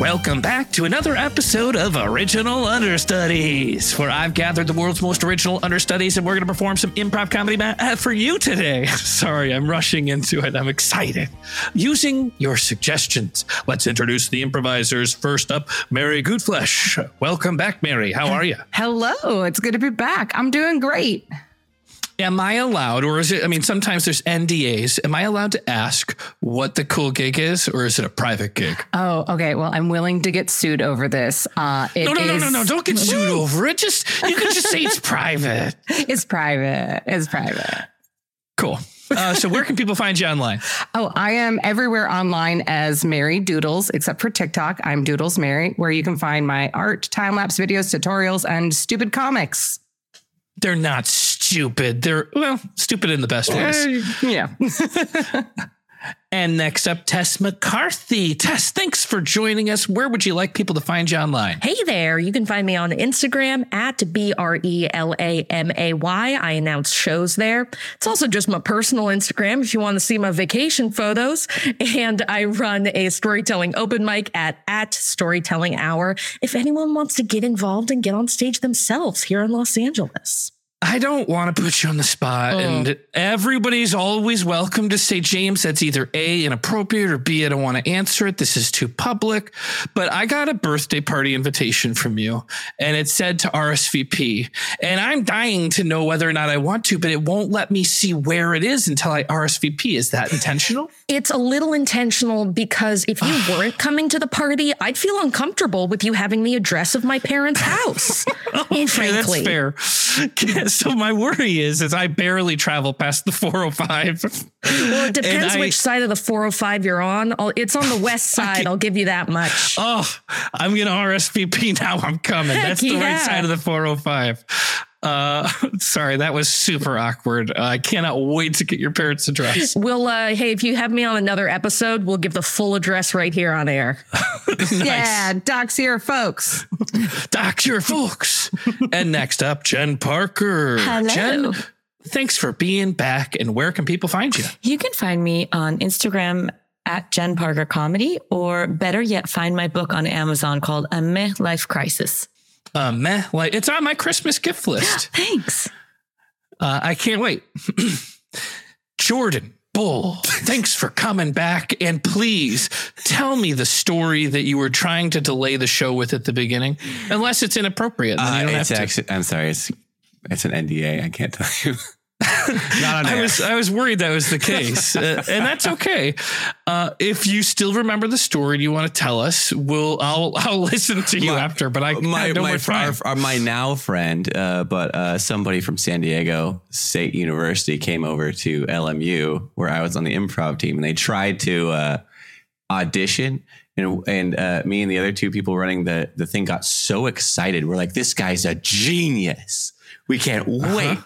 Welcome back to another episode of Original Understudies, where I've gathered the world's most original understudies and we're going to perform some improv comedy ma- uh, for you today. Sorry, I'm rushing into it. I'm excited. Using your suggestions, let's introduce the improvisers. First up, Mary Goodflesh. Welcome back, Mary. How are you? Hello, it's good to be back. I'm doing great. Am I allowed, or is it? I mean, sometimes there's NDAs. Am I allowed to ask what the cool gig is, or is it a private gig? Oh, okay. Well, I'm willing to get sued over this. Uh, it No, no, no, is- no, no! Don't get sued over it. Just you can just say it's private. It's private. It's private. Cool. Uh, so where can people find you online? Oh, I am everywhere online as Mary Doodles, except for TikTok. I'm Doodles Mary, where you can find my art, time lapse videos, tutorials, and stupid comics. They're not stupid. They're well, stupid in the best ways. Uh, yeah. And next up, Tess McCarthy. Tess, thanks for joining us. Where would you like people to find you online? Hey there. You can find me on Instagram at B R E L A M A Y. I announce shows there. It's also just my personal Instagram if you want to see my vacation photos. And I run a storytelling open mic at, at Storytelling Hour if anyone wants to get involved and get on stage themselves here in Los Angeles. I don't want to put you on the spot, oh. and everybody's always welcome to say, James, that's either A, inappropriate, or B, I don't want to answer it. This is too public. But I got a birthday party invitation from you, and it said to RSVP. And I'm dying to know whether or not I want to, but it won't let me see where it is until I RSVP. Is that intentional? It's a little intentional because if you weren't coming to the party, I'd feel uncomfortable with you having the address of my parents' house. Okay, frankly. that's fair. so my worry is, is I barely travel past the 405. Well, it depends I- which side of the 405 you're on. I'll- It's on the west side. I'll give you that much. Oh, I'm gonna RSVP now. I'm coming. Heck That's the right side of the 405. Uh, sorry, that was super awkward. Uh, I cannot wait to get your parents' address. We'll, uh, hey, if you have me on another episode, we'll give the full address right here on air. Yeah. Docs here, folks. Doc's your folks. and next up, Jen Parker. Hello. Jen, thanks for being back. And where can people find you? You can find me on Instagram at Jen Parker Comedy, or better yet, find my book on Amazon called A Meh Life Crisis. Uh, meh, like it's on my Christmas gift list. Thanks. Uh, I can't wait. Jordan Bull, thanks for coming back. And please tell me the story that you were trying to delay the show with at the beginning, unless it's inappropriate. then you Uh, don't it's have to. actually, I'm sorry, it's it's an NDA. I can't tell you. Not on I was I was worried that was the case, uh, and that's okay. Uh, if you still remember the story and you want to tell us, we'll I'll I'll listen to you My- after. But I my I know my, our- our- my now friend, uh, but uh, somebody from San Diego State University came over to LMU where I was on the improv team, and they tried to uh, audition. And, and uh, me and the other two people running the, the thing got so excited. We're like, this guy's a genius. We can't wait.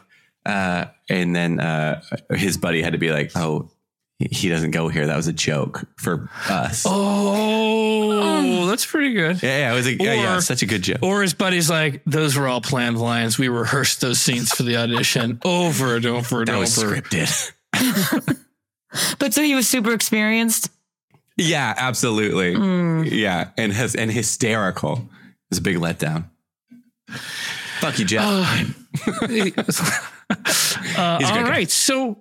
Uh and then uh, his buddy had to be like, oh, he- he doesn't go here. That was a joke for us. Oh, that's pretty good. Yeah, yeah, it was a, yeah, yeah, such a good joke. Or his buddy's like, those were all planned lines. We rehearsed those scenes for the audition over and over and that over. was scripted. But so he was super experienced. Yeah, absolutely. Mm. Yeah, and has and hysterical. It was a big letdown. Fuck you, Jeff. Uh, Uh, He's a all good guy. so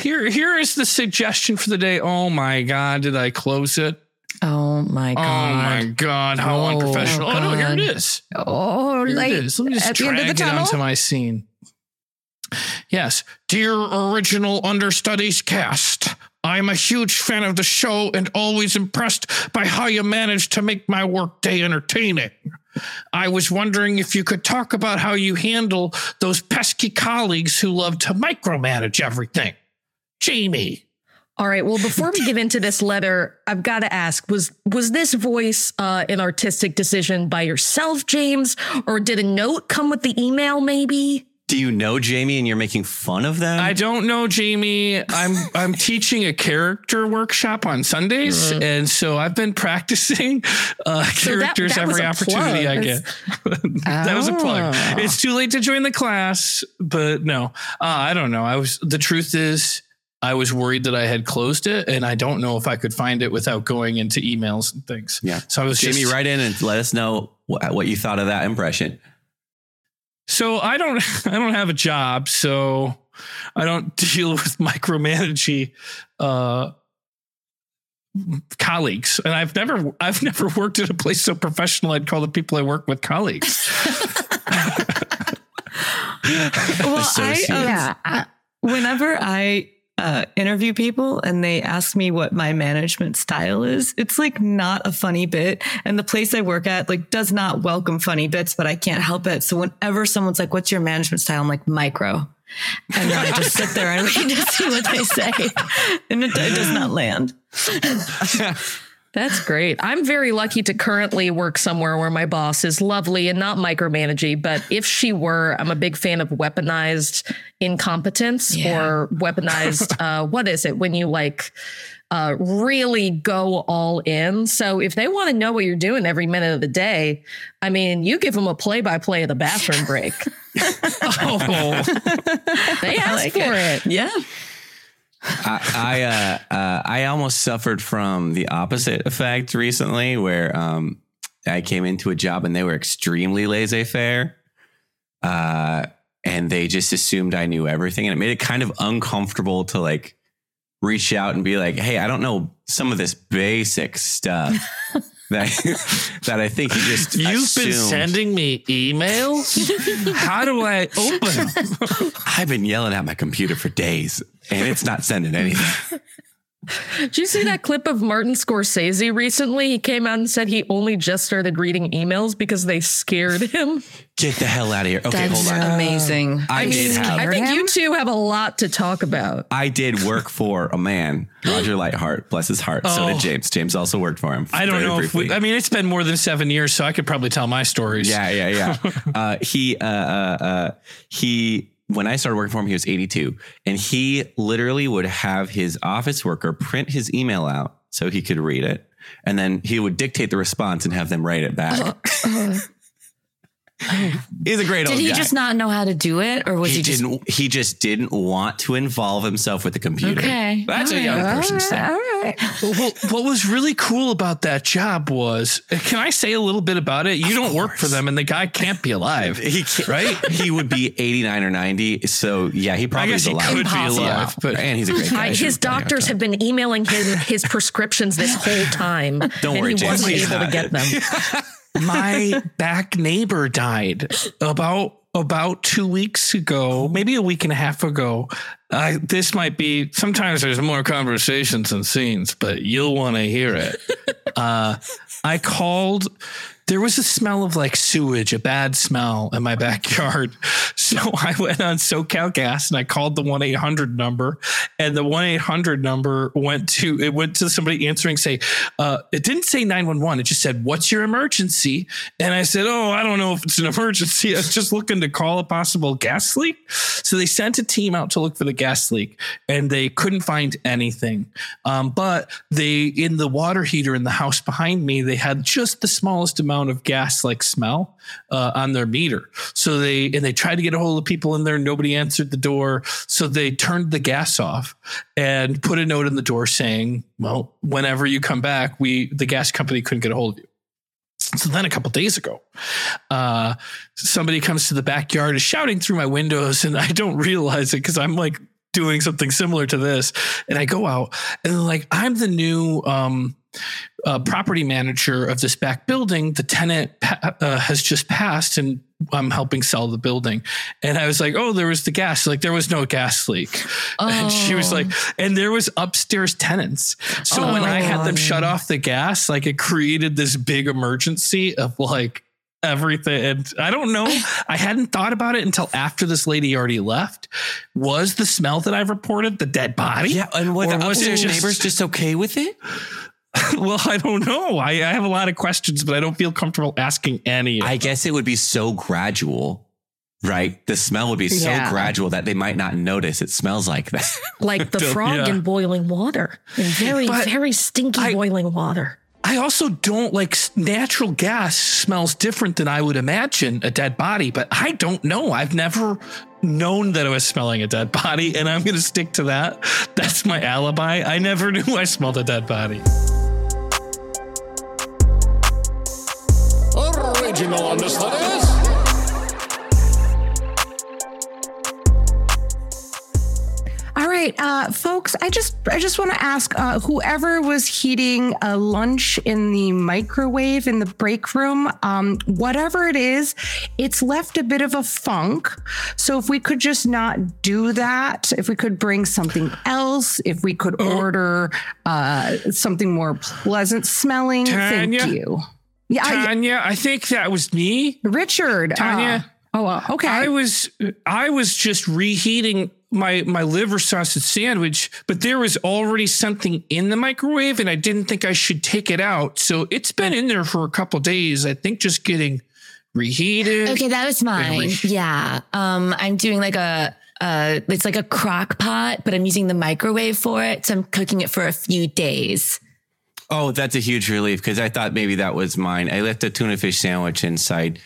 here here is the suggestion for the day. Oh my god, did I close it? Oh my god! Oh my god. god, how Oh, unprofessional! Oh, no, here it God. is. Oh, Here like it is. Let me just at the end drag it tunnel. onto my scene. Yes, dear original understudies cast. I'm a huge fan of the show and always impressed by how you managed to make my workday entertaining. I was wondering if you could talk about how you handle those pesky colleagues who love to micromanage everything. Jamie. All right. Well, before we get into this letter, I've got to ask: was was this voice uh, an artistic decision by yourself, James, or did a note come with the email? Maybe. Do you know Jamie and you're making fun of them? I don't know, Jamie. I'm I'm teaching a character workshop on Sundays, and so I've been practicing uh, So characters that was every a opportunity I plug. get. that was a plug. Oh. It's too late to join the class, but no, uh, I don't know. I was. The truth is, I was worried that I had closed it, and I don't know if I could find it without going into emails and things. Yeah. So I was Jamie, just write in and let us know what, what you thought of that impression. So I don't I don't have a job, so I don't deal with micromanaging uh colleagues. And I've never I've never worked at a place so professional I'd call the people I work with colleagues. Well, I, Associates. um, Yeah. whenever I uh, interview people and they ask me what my management style is, it's like not a funny bit. And the place I work at like does not welcome funny bits, but I can't help it. So whenever someone's like, "What's your management style?" I'm like, "Micro." And then I just sit there and wait to see what they say, and it, it does not land. That's great. I'm very lucky to currently work somewhere where my boss is lovely and not micromanaging. But if she were, I'm a big fan of weaponized incompetence Yeah. or weaponized, uh, what is it when you like uh, really go all in? So if they want to know what you're doing every minute of the day, I mean, you give them a play by play of the bathroom break. oh, They ask like for it. Yeah. I I, uh, uh, I almost suffered from the opposite effect recently, where um, I came into a job and they were extremely laissez faire, uh, and they just assumed I knew everything, and it made it kind of uncomfortable to like reach out and be like, "Hey, I don't know some of this basic stuff." That, that I think you just you've been sending me emails? How do I open them? I've been yelling at my computer for days, and it's not sending anything. Did you see that clip of Martin Scorsese recently? He came out and said he only just started reading emails because they scared him. Get the hell out of here! Okay, That's hold on. amazing. I, did have. I think you two have a lot to talk about. I did work for a man, Roger Lightheart, bless his heart. So Oh. did James. James also worked for him. I don't very know if we, I mean it's been more than seven years, so I could probably tell my stories. yeah, yeah, yeah. uh, he, uh, uh, uh, he. When I started working for him, he was 82, and he literally would have his office worker print his email out so he could read it, and then he would dictate the response and have them write it back. Uh-huh. Uh-huh. He's a great Did old he guy. just not know how to do it, or was he, he just didn't. He just didn't want to involve himself with the computer. Okay. that's a young right. person's thing. Well, what was really cool about that job was, can I say a little bit about it? You don't work for them, and the guy can't be alive. He can't, Right? He would be 89 or 90. So yeah, he I probably guess is he alive. could Impossible. be alive, but and he's a great guy. I, I his shouldn't tell you doctors have been emailing him his prescriptions this whole time. Don't and worry, he James, wasn't he's able to get them. my back neighbor died about about two weeks ago, maybe a week and a half ago. I, this might be sometimes there's more conversations than scenes, but you'll want to hear it. uh, I called. There was a smell of like sewage, a bad smell in my backyard. So I went on SoCal Gas and I called the 1 800 number. And the 1 800 number went to, it went to somebody answering, say, uh, it didn't say 911. It just said, What's your emergency? And I said, Oh, I don't know if it's an emergency. I was just looking to call a possible gas leak. So they sent a team out to look for the gas leak and they couldn't find anything. Um, but they, in the water heater in the house behind me, they had just the smallest amount of gas like smell uh, on their meter. So they, and they tried to get a hold of people in there. Nobody answered the door. So they turned the gas off and put a note in the door saying, well, whenever you come back, we, the gas company couldn't get a hold of you. So then a couple days ago, uh, somebody comes to the backyard, is shouting through my windows, and I don't realize it because I'm like doing something similar to this. And I go out and like, I'm the new um, uh, property manager of this back building. The tenant pa- uh, has just passed and I'm helping sell the building. And I was like, oh, there was the gas. Like there was no gas leak. And she was Oh. like, and there was upstairs tenants. So when I had them shut off the gas, like it created this big emergency of like everything. And I don't know. I hadn't thought about it until after this lady already left. Was the smell that I've reported the dead body? Yeah, and the was upstairs just- neighbors just okay with it? well, I don't know. I, I have a lot of questions, but I don't feel comfortable asking any. of I them. guess it would be so gradual, right? The smell would be so Yeah. gradual that they might not notice it smells like that. Like the frog yeah. in boiling water, in very, But very stinky I- boiling water. I also don't like natural gas smells different than I would imagine a dead body, but I don't know. I've never known that I was smelling a dead body, and I'm going to stick to that. That's my alibi. I never knew I smelled a dead body. Original on this that is. All right, uh, folks. I just I just want to ask uh, whoever was heating a lunch in the microwave in the break room, um, whatever it is, it's left a bit of a funk. So if we could just not do that, if we could bring something else, if we could order uh, something more pleasant smelling, Tanya? thank you. Yeah, Tanya, I think that was me. Richard. uh, Tanya? oh, well, okay. I was I was just reheating my my liver sausage sandwich, but there was already something in the microwave, and I didn't think I should take it out. So it's been in there for a couple days. I think just getting reheated. Okay, that was mine. Really? Yeah. Um, I'm doing like a uh it's like a crock pot, but I'm using the microwave for it. So I'm cooking it for a few days. Oh, that's a huge relief because I thought maybe that was mine. I left a tuna fish sandwich inside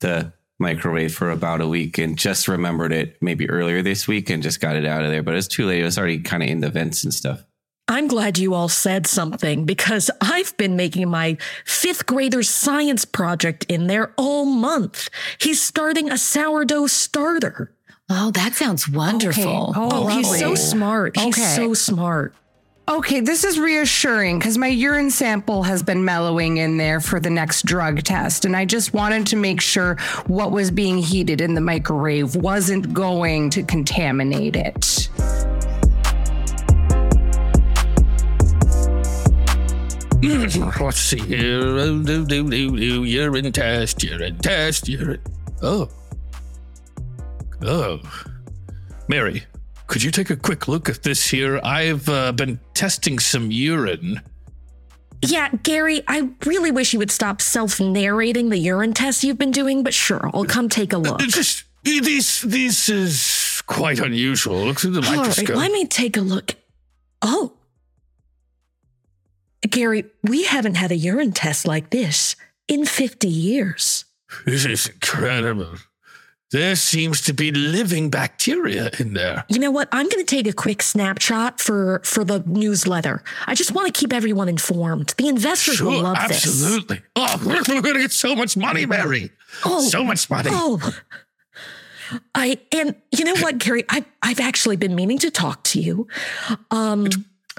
the microwave for about a week and just remembered it maybe earlier this week and just got it out of there. But it's too late. It was already kind of in the vents and stuff. I'm glad you all said something because I've been making my fifth grader's science project in there all month. He's starting a sourdough starter. Oh, that sounds wonderful. Okay. Oh, Oh, he's so smart. He's Okay. so smart. Okay, this is reassuring because my urine sample has been mellowing in there for the next drug test. And I just wanted to make sure what was being heated in the microwave wasn't going to contaminate it. Let's see here. Urine test, urine test, urine. Oh. Oh. Mary, could you take a quick look at this here? I've uh, been testing some urine. Yeah, Gary, I really wish you would stop self narrating the urine test you've been doing, but sure, I'll come take a look. It's just this this is quite unusual. Look through the All right, microscope. let me take a look. Oh. Gary, we haven't had a urine test like this in 50 years. This is incredible. There seems to be living bacteria in there. You know what? I'm going to take a quick snapshot for for the newsletter. I just want to keep everyone informed. The investors will Sure, love this. absolutely. Oh, we're, going to get so much money, Mary. Oh, so much money. Oh. I and you know what, Gary? I I've actually been meaning to talk to you. Um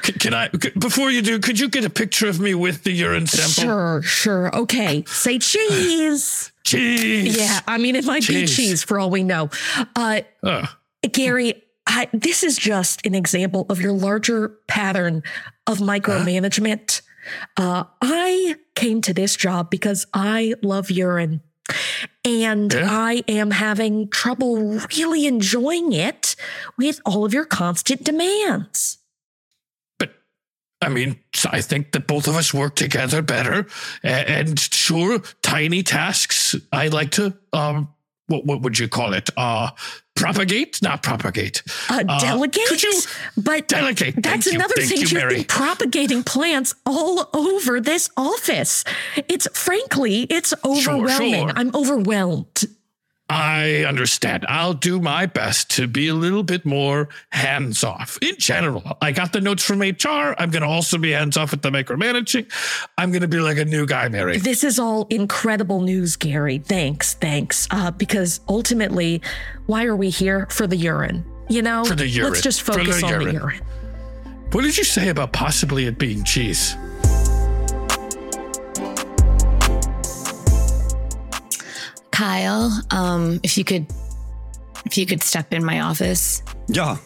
Can I, before you do, could you get a picture of me with the urine sample? sure, sure. Okay. Say cheese. Cheese. yeah, I mean it might be Cheese. cheese for all we know. Uh Uh, Gary, I, this is just an example of your larger pattern of micromanagement. Uh, I came to this job because I love urine. And Yeah? I am having trouble really enjoying it with all of your constant demands. I mean, I think that both of us work together better. And, sure, tiny tasks. I like to, um, what, what would you call it? Uh, propagate? Not propagate. Uh, Uh, delegate? could you but delegate? That's you. another Thank thing. you, You've Mary. been propagating plants all over this office. It's frankly, it's overwhelming. sure. I'm overwhelmed. I understand. I'll do my best to be a little bit more hands off in general. I got the notes from HR. I'm going to also be hands off at the micromanaging. I'm going to be like a new guy, Mary. This is all incredible news, Gary. Thanks, thanks. Uh, because ultimately, why are we here? For the urine. You know? For the urine. Let's just For the focus on the urine. urine. What did you say about possibly it being cheese? Kyle, um, if you could if you could step in my office. Yeah.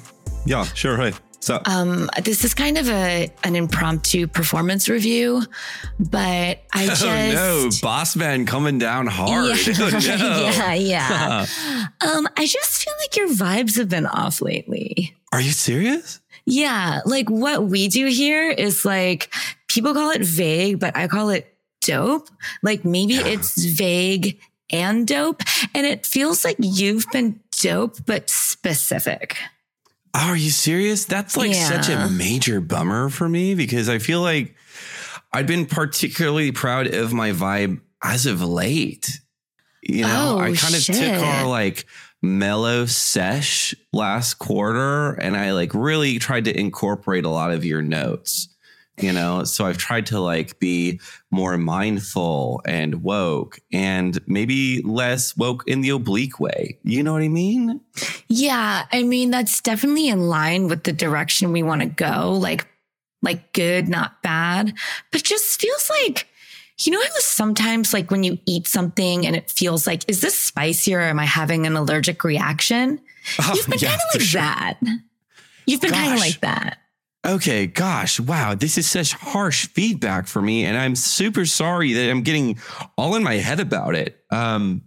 Yeah, sure. Hey. So, Um, this is kind of a an impromptu performance review, but I just oh no, boss man coming down hard. Yeah, Oh, no. yeah, yeah. um, I just feel like your vibes have been off lately. Are you serious? Yeah, like what we do here is like people call it vague, but I call it dope. Like maybe it's vague and dope, and it feels like you've been dope but specific. Oh, are you serious? That's like such a major bummer for me because I feel like I've been particularly proud of my vibe as of late. You know, Oh, I kind of took our like mellow sesh last quarter and I like really tried to incorporate a lot of your notes. You know, so I've tried to like be more mindful and woke and maybe less woke in the oblique way. You know what I mean? Yeah, I mean that's definitely in line with the direction we want to go. Like, like good, not bad, but just feels like, you know, how sometimes like when you eat something and it feels like, is this spicy or am I having an allergic reaction? Oh, You've been Oh, Yeah, kind of like sure. that. You've been kind of like that. Okay, gosh, wow, this is such harsh feedback for me, and I'm super sorry that I'm getting all in my head about it. Um,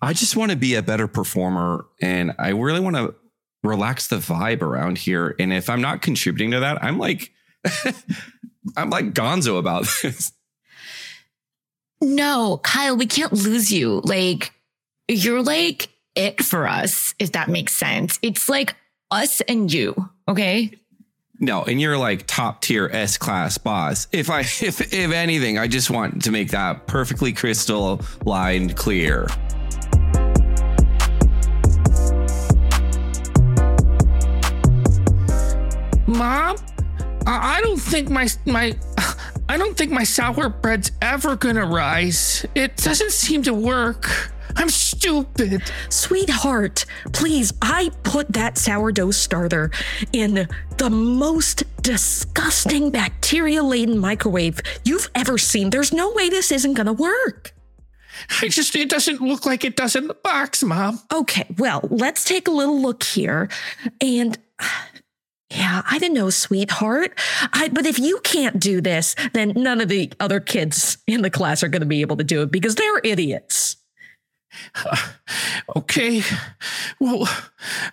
I just want to be a better performer, and I really want to relax the vibe around here. And if I'm not contributing to that, I'm like, I'm like Gonzo about this. No, Kyle, we can't lose you. Like, you're like it for us, if that makes sense. It's like us and you. Okay. No, and you're like top tier S class boss. If I, if if anything, I just want to make that perfectly crystal line clear. Mom, I I don't think my my I don't think my sour bread's ever gonna rise. It doesn't seem to work. I'm stupid. Sweetheart, please, I put that sourdough starter in the most disgusting bacteria laden microwave you've ever seen. There's no way this isn't gonna work. I just it doesn't look like it does in the box, Mom. Okay, well, let's take a little look here. And yeah, I don't know, sweetheart. I, but if you can't do this, then none of the other kids in the class are going to be able to do it because they're idiots. Okay. Well,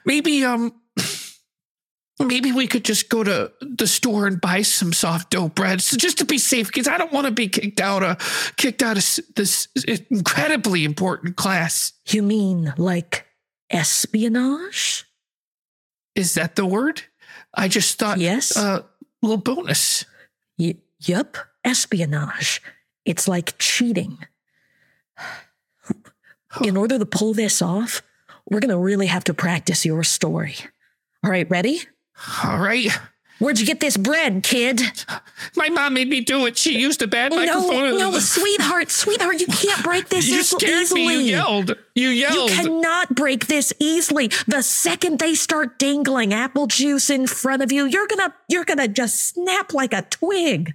maybe um maybe we could just go to the store and buy some soft dough bread so just to be safe because I don't want to be kicked out of kicked out of this incredibly important class. You mean like espionage? Is that the word? I just thought Yes. uh little bonus. Y- yep, espionage. It's like cheating. In order to pull this off, we're going to really have to practice your story. All right, ready? All right. Where'd you get this bread, kid? My mom made me do it. She used a bad oh, microphone. No, no, sweetheart, sweetheart, you can't break this you easily. me. You yelled. You yelled. You cannot break this easily. The second they start dangling apple juice in front of you, you're gonna you're gonna just snap like a twig.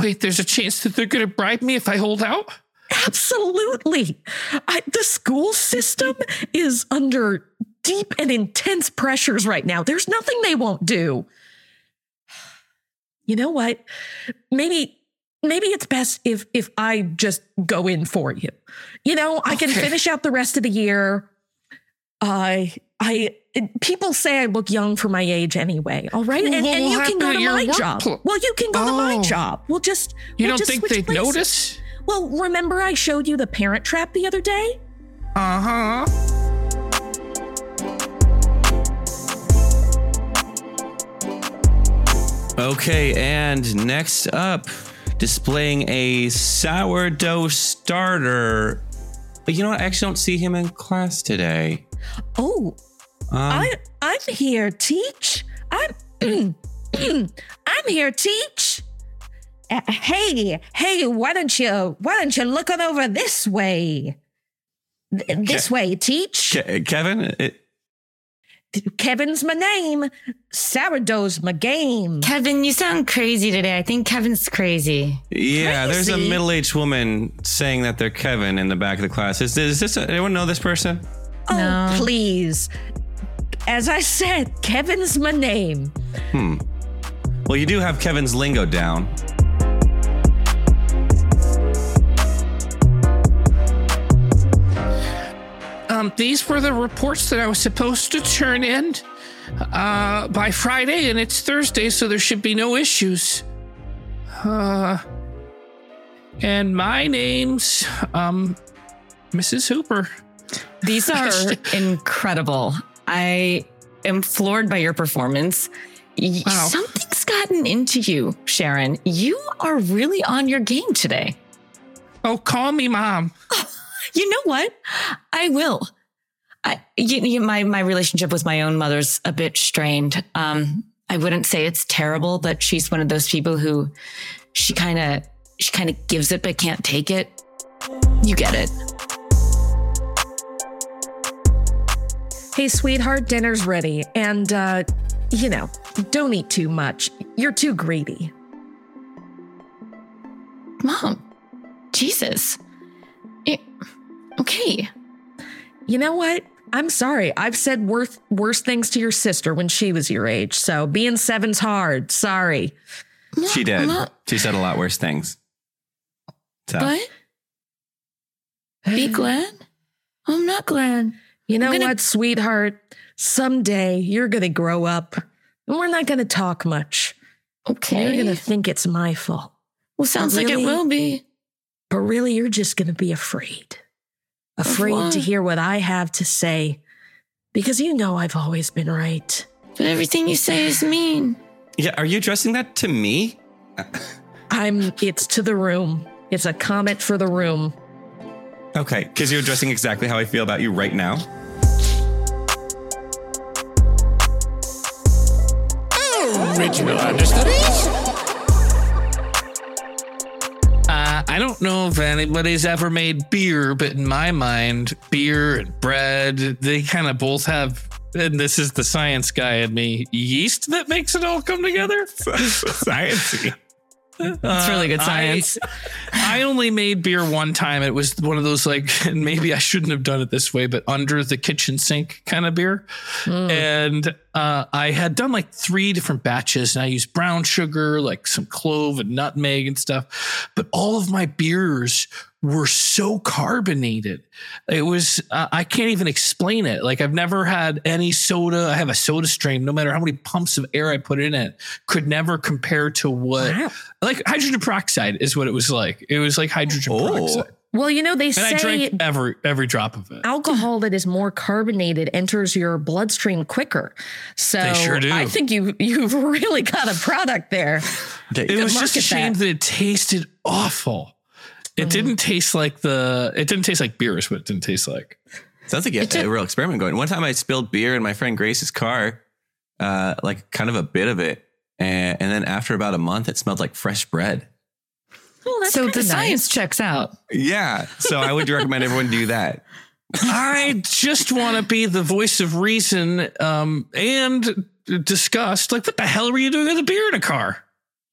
Wait, there's a chance that they're going to bribe me if I hold out? Absolutely. I, the school system is under deep and intense pressures right now. There's nothing they won't do. You know what? Maybe maybe it's best if if I just go in for you. You know, I can finish out the rest of the year. I I people say I look young for my age anyway. All right, and, Well, and you can go to my job. pl- Well, you can go to my Oh. job. We'll just You we'll don't just think they'd places. notice? Well, remember I showed you the parent trap the other day? Uh huh. Okay, and next up, displaying a sourdough starter. But you know what? I actually don't see him in class today. Oh, Um, I I'm here, teach. I'm I'm here, teach. Uh, hey, hey, why don't you why don't you look on over this way? Th- This way, teach. Ke- Kevin, it, Kevin's my name. Sourdough's my game. Kevin, you sound crazy today. I think Kevin's crazy. yeah, there's a middle-aged woman saying that they're Kevin in the back of the class. Is, is this anyone know this person? Oh, No. please. As I said, Kevin's my name. Hmm. Well, you do have Kevin's lingo down. Um, these were the reports that I was supposed to turn in uh, by Friday, and it's Thursday, so there should be no issues. Uh, and my name's um, Mrs. Hooper. These are incredible. I am floored by your performance. Wow. Something's gotten into you, Sharon? You are really on your game today. Oh, call me mom. You know what? I will. I, you, you, my my relationship with my own mother's a bit strained. Um, I wouldn't say it's terrible, but she's one of those people who she kind of she kind of gives it but can't take it. You get it. Hey, sweetheart, dinner's ready. And, uh, you know, don't eat too much. You're too greedy. Mom, Jesus. Eh, okay. You know what? I'm sorry. I've said worth, worse things to your sister when she was your age. So being seven's hard. Sorry. She did. I'm She said a lot worse things. So But be glad. I'm not glad. You know gonna- what, sweetheart? Someday you're going to grow up and we're not going to talk much. Okay. You're going to think it's my fault. well, sounds like it will be. But really, you're just going to be afraid. Afraid to hear what I have to say because you know I've always been right. But everything you say is mean. yeah, are you addressing that to me? I'm, it's to the room. It's a comment for the room. Okay, because you're addressing exactly how I feel about you right now. Original understudies. I don't know if anybody's ever made beer, but in my mind, beer and bread, they kind of both have, and this is the science guy in me, yeast that makes it all come together. Sciencey. It's really good science. I, I only made beer one time. It was one of those like, and maybe I shouldn't have done it this way, but under the kitchen sink kind of beer. And uh, I had done like three different batches, and I used brown sugar, like some clove and nutmeg and stuff. But all of my beers were so carbonated. It was uh, I can't even explain it. Like I've never had any soda. I have a soda stream. No matter how many pumps of air I put in it, could never compare to what Wow. like hydrogen peroxide is what it was like. It was like hydrogen Oh. peroxide, Well, you know, they and I say drank every every drop of it. alcohol that is more carbonated enters your bloodstream quicker. So They sure do. I think you you've really got a product there. It was just a shame that. that. it tasted awful. It didn't taste like the. It didn't taste like beer. Is what it didn't taste like. Sounds like you have a real experiment going. One time I spilled beer in my friend Grace's car, uh, like kind of a bit of it. And, and then after about a month, it smelled like fresh bread. Well, that's So the nice. science checks out. Yeah. So I would recommend everyone do that. I just want to be the voice of reason um, and disgust. Like, what the hell were you doing with a beer in a car?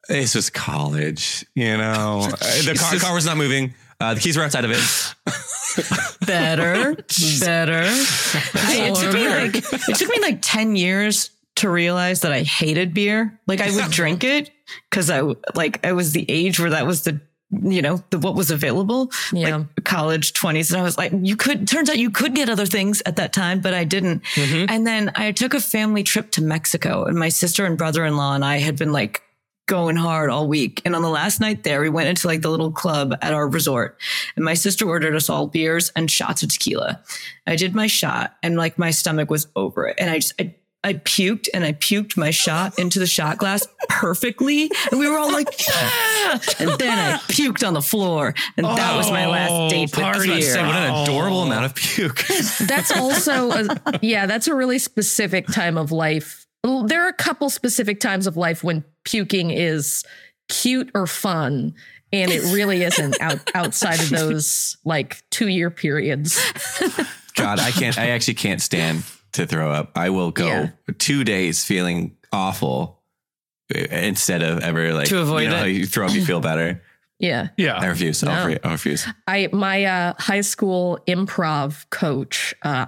It's just college, you know. Uh, the car, car was not moving. Uh, the keys were outside of it. Better, better. it took me like it took me like ten years to realize that I hated beer. Like I would drink it because I like I was the age where that was the you know the what was available. Yeah. Like college twenties, and I was like, you could. Turns out you could get other things at that time, but I didn't. And then I took a family trip to Mexico, and my sister and brother in law and I had been like going hard all week. And on the last night there, we went into like the little club at our resort and my sister ordered us all beers and shots of tequila. I did my shot and like my stomach was over it. And I just, I, I puked and I puked my shot into the shot glass perfectly. And we were all like, yeah. And then I puked on the floor. And that was my last oh, date with Oh, party. Say, beer. what an adorable amount of oh. puke. That's also, a, yeah, that's a really specific time of life. There are a couple specific times of life when puking is cute or fun. And it really isn't out, outside of those like two year periods. God, I can't. I actually can't stand to throw up. I will go Yeah. two days feeling awful uh, instead of ever like To avoid you know, it. how you throw up, you feel better. Yeah. Yeah. i refuse No. I'll refuse. I my uh, high school improv coach. Uh,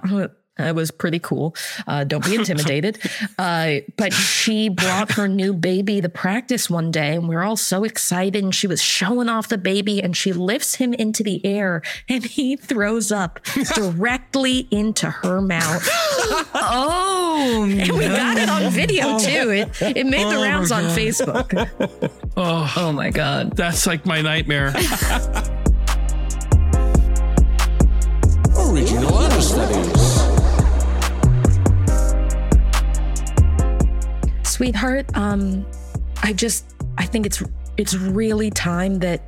it was pretty cool. Uh, don't be intimidated. uh, but she brought her new baby to practice one day, and we are all so excited. And she was showing off the baby, and she lifts him into the air, and he throws up directly into her mouth. Oh, And we got it on video too. It it made the rounds on Facebook. Oh, oh my God. that's like my nightmare. Original understudies. Sweetheart, um, I just I think it's it's really time that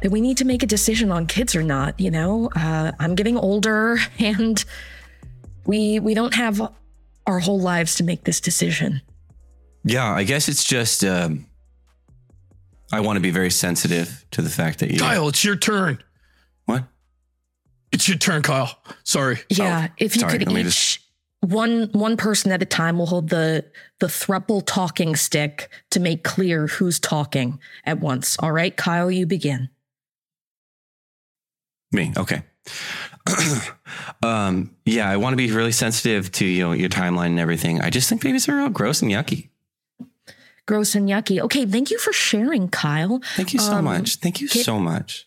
that we need to make a decision on kids or not. You know, uh, I'm getting older, and we we don't have our whole lives to make this decision. Yeah, I guess it's just um, I want to be very sensitive to the fact that you. Kyle, it's your turn. What? It's your turn, Kyle. Sorry. Yeah, if you sorry, could let me each one one person at a time will hold the the thruple talking stick to make clear who's talking at once. All right, Kyle, you begin. Me, okay. um, yeah, I want to be really sensitive to you know your timeline and everything. I just think babies are real gross and yucky. Gross and yucky. Okay, thank you for sharing, Kyle. Thank you so Um, much. Thank you so much.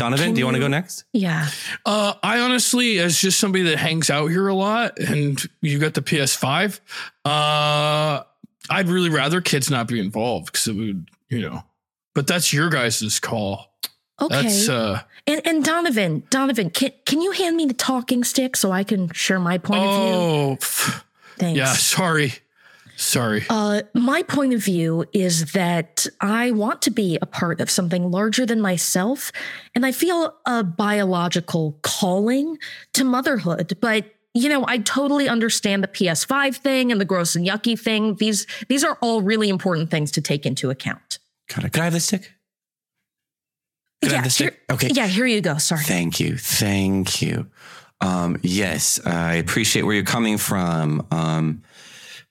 Donovan, can do you want to go next? Yeah. Uh, I honestly, as just somebody that hangs out here a lot, and you got the PS5, uh, I'd really rather kids not be involved because it would, you know. But that's your guys' call. Okay. That's uh, and and Donovan, Donovan, can can you hand me the talking stick so I can share my point of view? oh, Thanks. yeah. Sorry, sorry. Uh, my point of view is that I want to be a part of something larger than myself, and I feel a biological calling to motherhood. But you know, I totally understand the PS5 thing and the gross and yucky thing. These these are all really important things to take into account. Could I, could I have the stick? Could I have the stick? here- Okay. Yeah, here you go. Sorry. Thank you. Thank you. Um, yes, I appreciate where you're coming from. Um,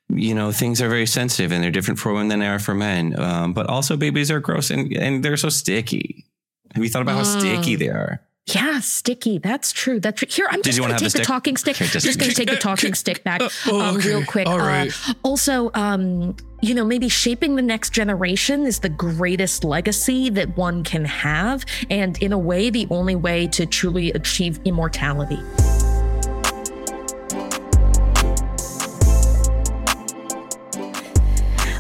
you know, things are very sensitive and they're different for women than they are for men. Um, but also babies are gross and, and they're so sticky. Have you thought about how sticky Mm. they are? Yeah, sticky. That's true. That's true. Here, I'm Did just going wanna take the the, talking stick. Okay, just- just going to take the talking stick back oh, um, real quick. All Uh, also, um, you know, maybe shaping the next generation is the greatest legacy that one can have, and in a way, the only way to truly achieve immortality.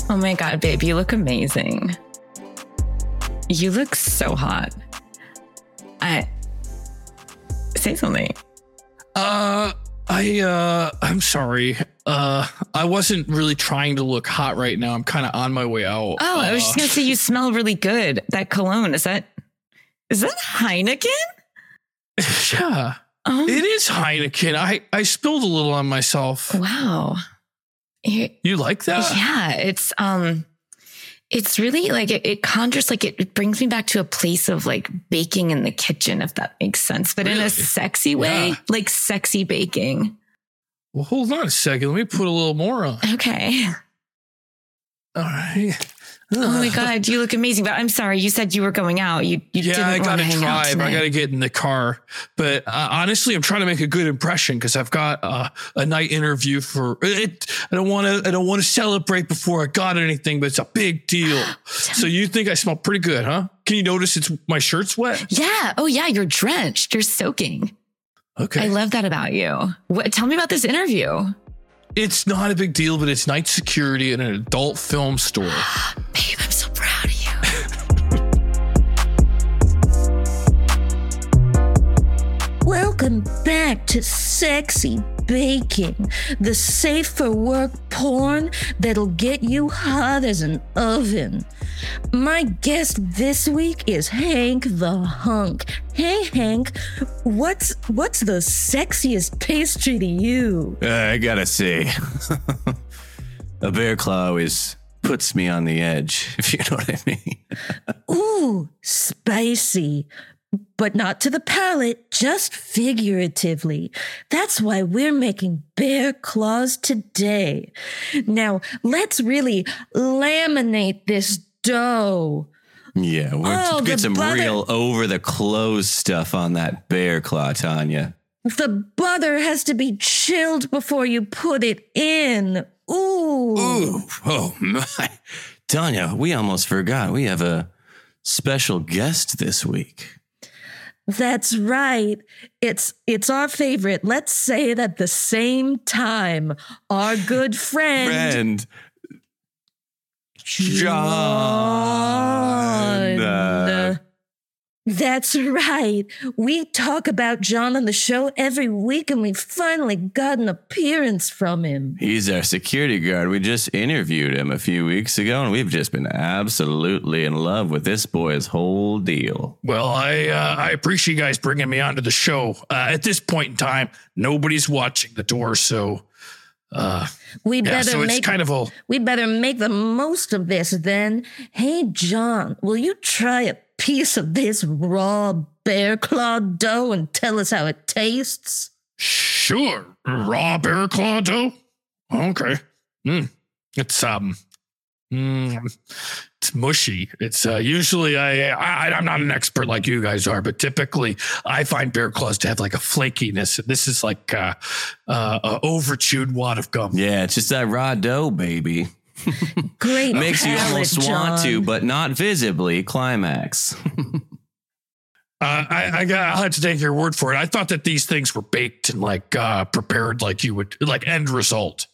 Oh my God, babe, you look amazing. You look so hot. I say something. Uh, I uh, I'm sorry. Uh, I wasn't really trying to look hot right now. I'm kind of on my way out. Oh, I was Uh, just gonna say you smell really good. That cologne is that is that Heineken? yeah, Oh it is Heineken. I I spilled a little on myself. wow. You- You like that? yeah, it's um it's really like it, it conjures like it, it brings me back to a place of like baking in the kitchen, if that makes sense. But in a sexy way, Yeah. like sexy baking. Well, hold on a second. Let me put a little more on. Okay. All right. Oh my god, you look amazing. But I'm sorry, you said you were going out. You you Yeah, didn't I gotta to hang out drive. I gotta get in the car. But uh, honestly, I'm trying to make a good impression because I've got uh, a night interview for it. I don't want to. I don't want to celebrate before I got anything, but it's a big deal. so you think I smell pretty good, huh? Can you notice it's my shirt's wet? Yeah. Oh yeah, you're drenched. You're soaking. Okay, I love that about you. What, tell me about this interview. It's not a big deal, but it's night security at an adult film store. Babe, I'm so proud of you. Welcome back to Sexy Baking, the safe for work porn that'll get you hot as an oven. My guest this week is Hank the Hunk. Hey Hank, what's what's the sexiest pastry to you? Uh, I gotta say, a bear claw always puts me on the edge, if you know what I mean. Ooh, spicy. But not to the palate, just figuratively. That's why we're making bear claws today. Now, let's really laminate this dough. Yeah, we're Oh, get some butter- real over the clothes stuff on that bear claw, Tanya. The butter has to be chilled before you put it in. Ooh. Ooh, oh my, Tanya, we almost forgot. We have a special guest this week. That's right. It's it's our favorite. Let's say it at the same time. Our good friend, Friend, John. John. That's right. We talk about John on the show every week, and we finally got an appearance from him. He's our security guard. We just interviewed him a few weeks ago, and we've just been absolutely in love with this boy's whole deal. Well, I uh, I appreciate you guys bringing me onto the show. Uh, at this point in time, nobody's watching the door, so uh, We yeah. better So it's make kind of a we better make the most of this then. Hey, John, will you try a piece of this raw bear claw dough and tell us how it tastes? Sure. Raw bear claw dough? Okay. Mm. It's um mm, it's mushy. It's uh, usually I, I I'm not an expert like you guys are, but typically I find bear claws to have like a flakiness. This is like uh, uh, a over chewed wad of gum. Yeah, it's just that raw dough, baby. Great. Makes you palate, almost want to, but not visibly climax. Uh, I, I got. I'll have to take your word for it. I thought that these things were baked and like uh, prepared, like you would, like end result.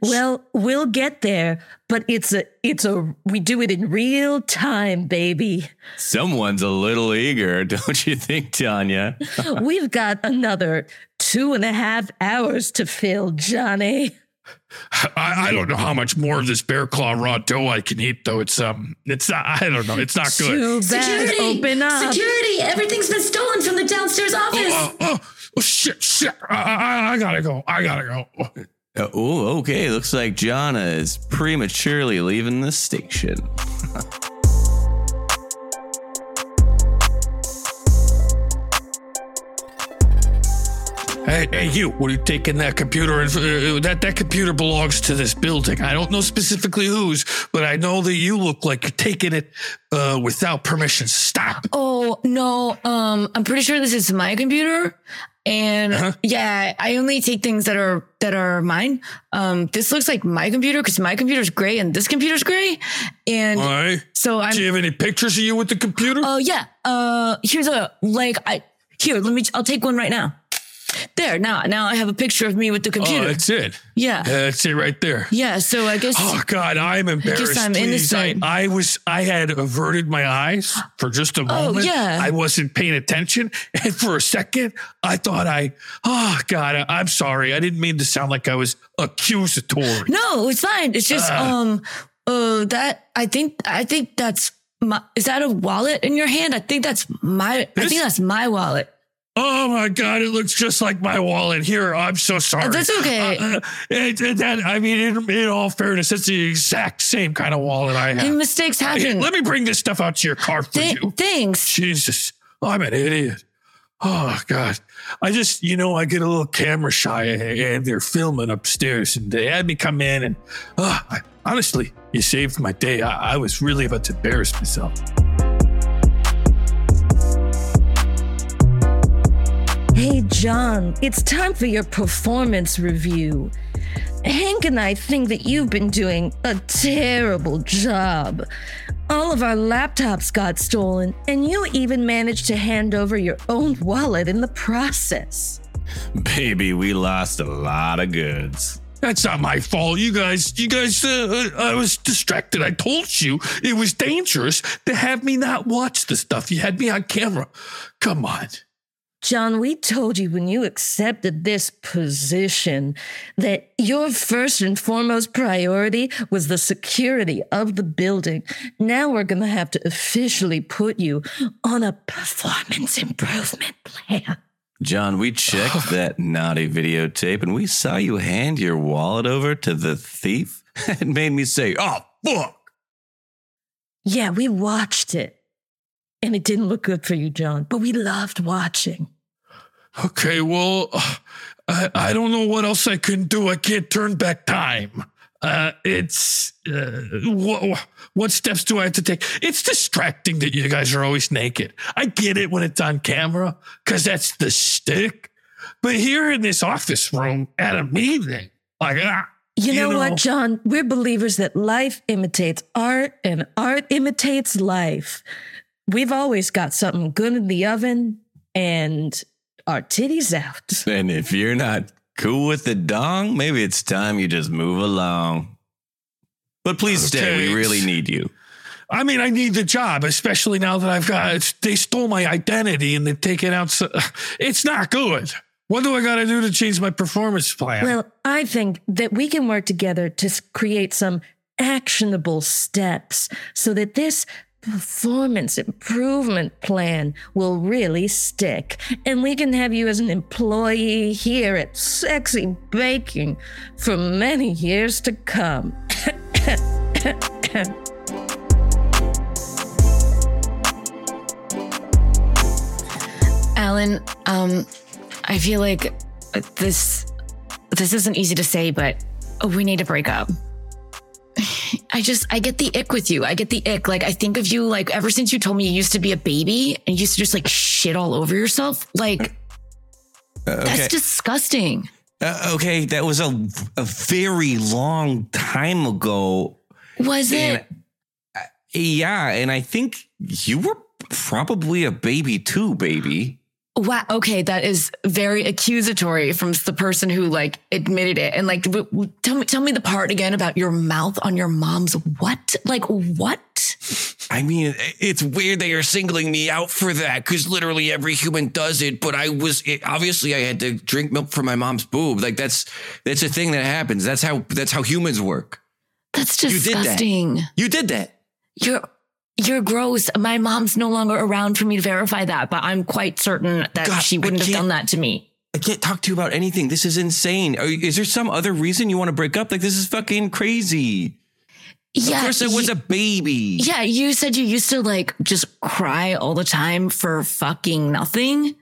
Well, we'll get there, but it's a it's a we do it in real time, baby. Someone's a little eager, don't you think, Tanya? We've got another two and a half hours to fill, Johnny. I, I don't know how much more of this bear claw raw dough I can eat, though. It's um, it's not. I don't know. It's not good. Too bad. Open up. Security! Everything's been stolen from the downstairs office. Oh, oh, oh, shit, shit! I, I, I gotta go. I gotta go. Uh, oh, okay. Looks like Jana is prematurely leaving the station. Hey, hey, you! What are you taking that computer? And uh, that that computer belongs to this building. I don't know specifically whose, but I know that you look like you're taking it uh, without permission. Stop! Oh no, um, I'm pretty sure this is my computer. And Uh-huh. yeah, I only take things that are that are mine. Um, this looks like my computer because my computer's gray and this computer's gray. And right. so I'm Do you have any pictures of you with the computer? Oh yeah. Uh, here's a like I here. Let me. I'll take one right now. There. Now, now I have a picture of me with the computer. oh, computer. that's it. yeah. That's it right there. Yeah. So I guess. Oh God, I'm embarrassed. I, innocent. I was, I had averted my eyes for just a moment. Oh, yeah. I wasn't paying attention, and for a second, I thought I, oh God, I, I'm sorry. I didn't mean to sound like I was accusatory. no, it's fine. It's just Uh. um uh that I think I think that's my. Is that a wallet in your hand? I think that's my. I think that's my wallet. Oh my God, it looks just like my wallet. Here, I'm so sorry. That's okay. Uh, uh, it- it- that, I mean, in, in all fairness, it's the exact same kind of wallet I And have. mistakes happen. let me bring this stuff out to your car for Th- you. thanks. Jesus, I'm an idiot. Oh God, I just you know I get a little camera shy and they're filming upstairs and they had me come in and oh, I, honestly, you saved my day. I, I was really about to embarrass myself. Hey, John, it's time for your performance review. Hank and I think that you've been doing a terrible job. All of our laptops got stolen, and you even managed to hand over your own wallet in the process. Baby, we lost a lot of goods. That's not my fault. You guys, you guys, uh, I was distracted. I told you it was dangerous to have me not watch the stuff. You had me on camera. Come on. John, we told you when you accepted this position that your first and foremost priority was the security of the building. Now we're going to have to officially put you on a performance improvement plan. John, we checked that naughty videotape and we saw you hand your wallet over to the thief. It made me say, oh, fuck. Yeah, we watched it. And it didn't look good for you, John, but we loved watching. Okay, well, I, I don't know what else I can do. I can't turn back time. Uh, it's uh, what, what steps do I have to take? It's distracting that you guys are always naked. I get it when it's on camera because that's the stick. But here in this office room at a meeting, like, ah, You know, You know- what, John? We're believers that life imitates art and art imitates life. We've always got something good in the oven and our titties out. And if you're not cool with the dong, maybe it's time you just move along. But please stay. We really need you. I mean, I need the job, especially now that I've got. It's, they stole my identity and they've taken out. So, it's not good. What do I got to do to change my performance plan? Well, I think that we can work together to create some actionable steps so that this performance improvement plan will really stick. And we can have you as an employee here at Sexy Baking for many years to come. Alan, um, I feel like this this isn't easy to say, but we need to break up. I just I get the ick with you. I get the ick. Like I think of you like ever since you told me you used to be a baby and you used to just like shit all over yourself. Like Uh, that's disgusting. Uh, okay, that was a a very long time ago. Was And it? yeah, and I think you were probably a baby too, baby. Wow. Okay, that is very accusatory from the person who like admitted it. And like, w- w- tell me, tell me the part again about your mouth on your mom's what? Like what? I mean, it's weird that you're singling me out for that because literally every human does it. But I was it, obviously I had to drink milk from my mom's boob. Like that's that's a thing that happens. That's how that's how humans work. That's You did that. disgusting. You did that. You're you're gross. My mom's no longer around for me to verify that, but I'm quite certain that God, she wouldn't have done that to me. I can't talk to you about anything. This is insane. Are, is there some other reason you want to break up? Like this is fucking crazy. Yeah. of course, it was a baby. Yeah, you said you used to like just cry all the time for fucking nothing.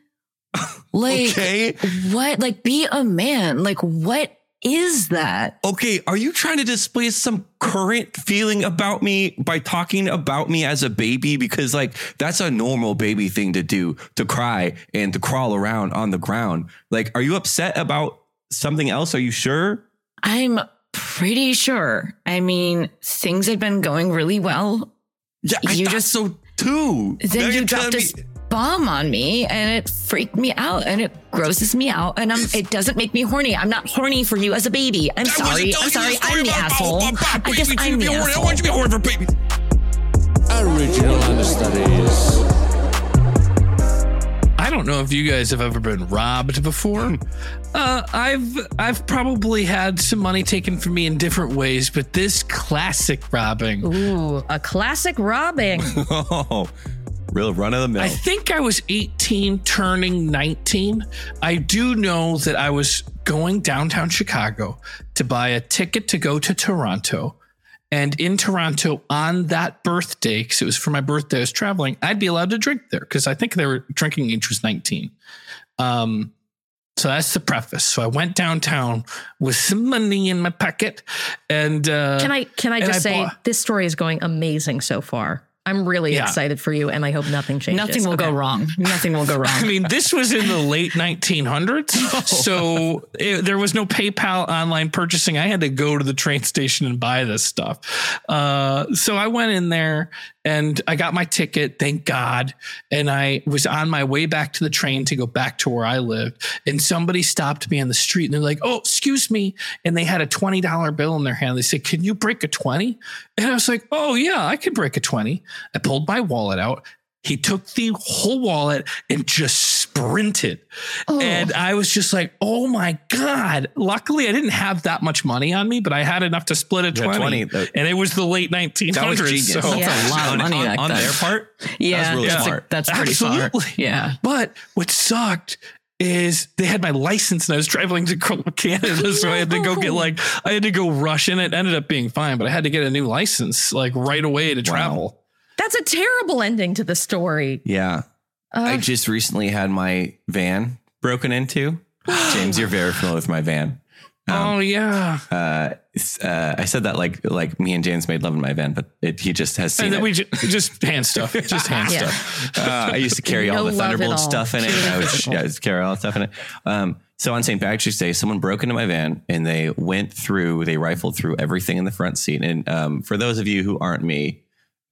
Like Okay. what? Like be a man. Like what is that? Okay, are you trying to display some current feeling about me by talking about me as a baby? Because, like, that's a normal baby thing to do to cry and to crawl around on the ground. Like, are you upset about something else? Are you sure? I'm pretty sure. I mean, things had been going really well. Yeah, I You just- so too. Then Now you dropped this me- bomb on me and it freaked me out and it grosses me out and I'm it doesn't make me horny. I'm not horny for you as a baby. I'm That sorry. I'm sorry. I'm the asshole. about- about I guess I'm You the be horny. I asshole. want you to be horny for babies. Original understudies. I don't know if you guys have ever been robbed before. Uh, I've I've probably had some money taken from me in different ways, but this classic robbing. Ooh, a classic robbing. Oh, real run of the mill. I think I was 18, turning 19. I do know that I was going downtown Chicago to buy a ticket to go to Toronto. And in Toronto on that birthday, because it was for my birthday, I was traveling, I'd be allowed to drink there because I think they were drinking age was 19. Um, so that's the preface. So I went downtown with some money in my pocket. And uh, Can I can I just I say bought- this story is going amazing so far. I'm really Yeah. excited for you, and I hope nothing changes. Nothing will Okay. go wrong. Nothing will go wrong. I mean, this was in the late 1900s. So it, there was no PayPal online purchasing. I had to go to the train station and buy this stuff. Uh, so I went in there and I got my ticket, thank God. And I was on my way back to the train to go back to where I lived. And somebody stopped me on the street and they're like, Oh, excuse me. And they had a $20 bill in their hand. They said, Can you break a 20? And I was like, Oh, yeah, I can break a 20. I pulled my wallet out. He took the whole wallet and just sprinted. And I was just like, oh my God. Luckily, I didn't have that much money on me, but I had enough to split a 20. 20, uh, and it was the late 1900s. that was genius. So. That's a lot of money on- back on their part. yeah, that really that's, smart. that's pretty smart. Absolutely. Yeah. But what sucked is they had my license and I was traveling to Canada. So I had to go get like, I had to go rush in. It ended up being fine, but I had to get a new license like right away to travel. That's a terrible ending to the story. Yeah. I just recently had my van broken into. James, you're very familiar with my van. oh, yeah. Uh, uh, I said that like like me and James made love in my van, but it, he just has seen And then it. we ju- just hand stuff, just hand Yeah. stuff. uh, I used to carry all the Thunderbulge all. stuff in it. I would yeah, I would carry all that stuff in it. Um, so on St. Patrick's Day, someone broke into my van and they went through, they rifled through everything in the front seat. And um, for those of you who aren't me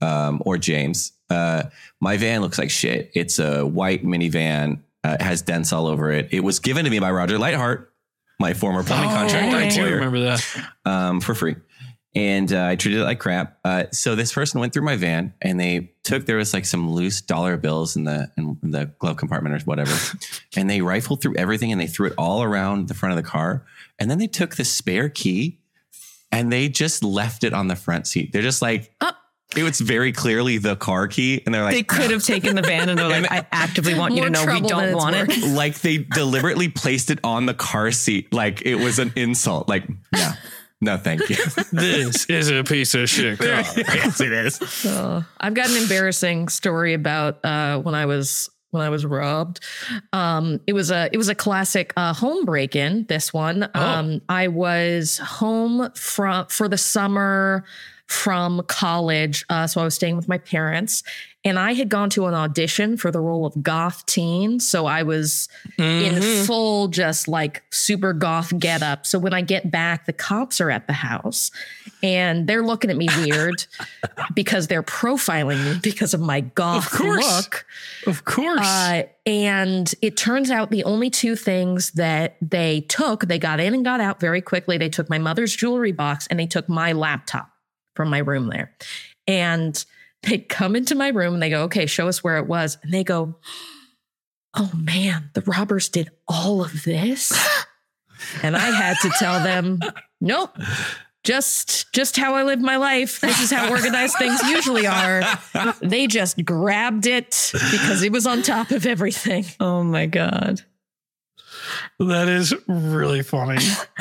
um, or James, uh, my van looks like shit. It's a white minivan. Uh, it has dents all over it. It was given to me by Roger Lightheart, my former plumbing Oh, contractor I do remember that. um, for free. and uh, I treated it like crap. Uh, so this person went through my van and they took there was like some loose dollar bills in the in the glove compartment or whatever, and they rifled through everything and they threw it all around the front of the car, and then they took the spare key and they just left it on the front seat. They're just like. It was very clearly the car key, and they're like, They could have taken the van and they're like, I actively want you More to know we don't it's want it. like they deliberately placed it on the car seat like it was an insult like no no thank you This is a piece of shit car. yes it is Uh, I've got an embarrassing story about uh, when I was when I was robbed. Um, it was a it was a classic uh, home break in. This one, um, I was home from for the summer from college, uh, so I was staying with my parents, and I had gone to an audition for the role of goth teen. So I was in full, just like super goth get up. So when I get back, the cops are at the house and they're looking at me weird because they're profiling me because of my goth course. look. Of course. Uh, and it turns out the only two things that they took, they got in and got out very quickly. They took my mother's jewelry box and they took my laptop from my room there. And they come into my room and they go, okay, show us where it was. And they go, oh man, the robbers did all of this. and I had to tell them, nope. Just just how I live my life. This is how organized things usually are. They just grabbed it because it was on top of everything. Oh my God. That is really funny.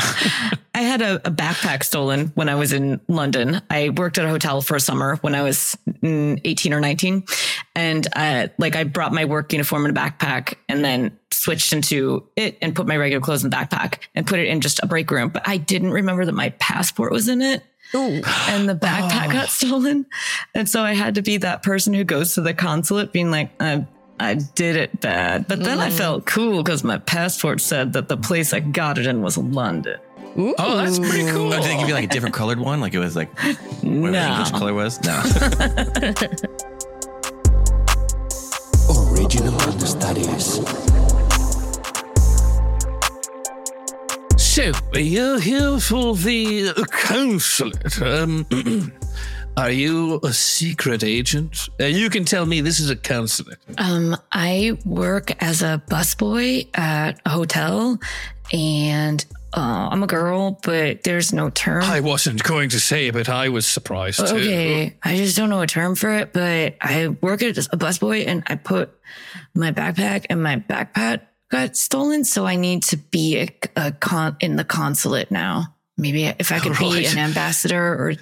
I had a, a backpack stolen when I was in London. I worked at a hotel for a summer when I was mm, 18 or 19. And uh, like I brought my work uniform in a backpack and then switched into it and put my regular clothes in the backpack and put it in just a break room. But I didn't remember that my passport was in it. And the backpack got stolen. And so I had to be that person who goes to the consulate being like, I, I did it bad. But then I felt cool because my passport said that the place I got it in was London. Oh, that's pretty cool. oh, did they give you like a different colored one like it was like whatever the No. English color was no Original studies. So, you're here for the consulate. Um, are you a secret agent? Uh, you can tell me this is a consulate. Um, I work as a busboy at a hotel, and uh, I'm a girl, but there's no term. I wasn't going to say, but I was surprised too. Okay, I just don't know a term for it, but I work as a busboy, and I put my backpack and my backpack got stolen, so I need to be a, a con in the consulate now. Maybe if I could be an ambassador or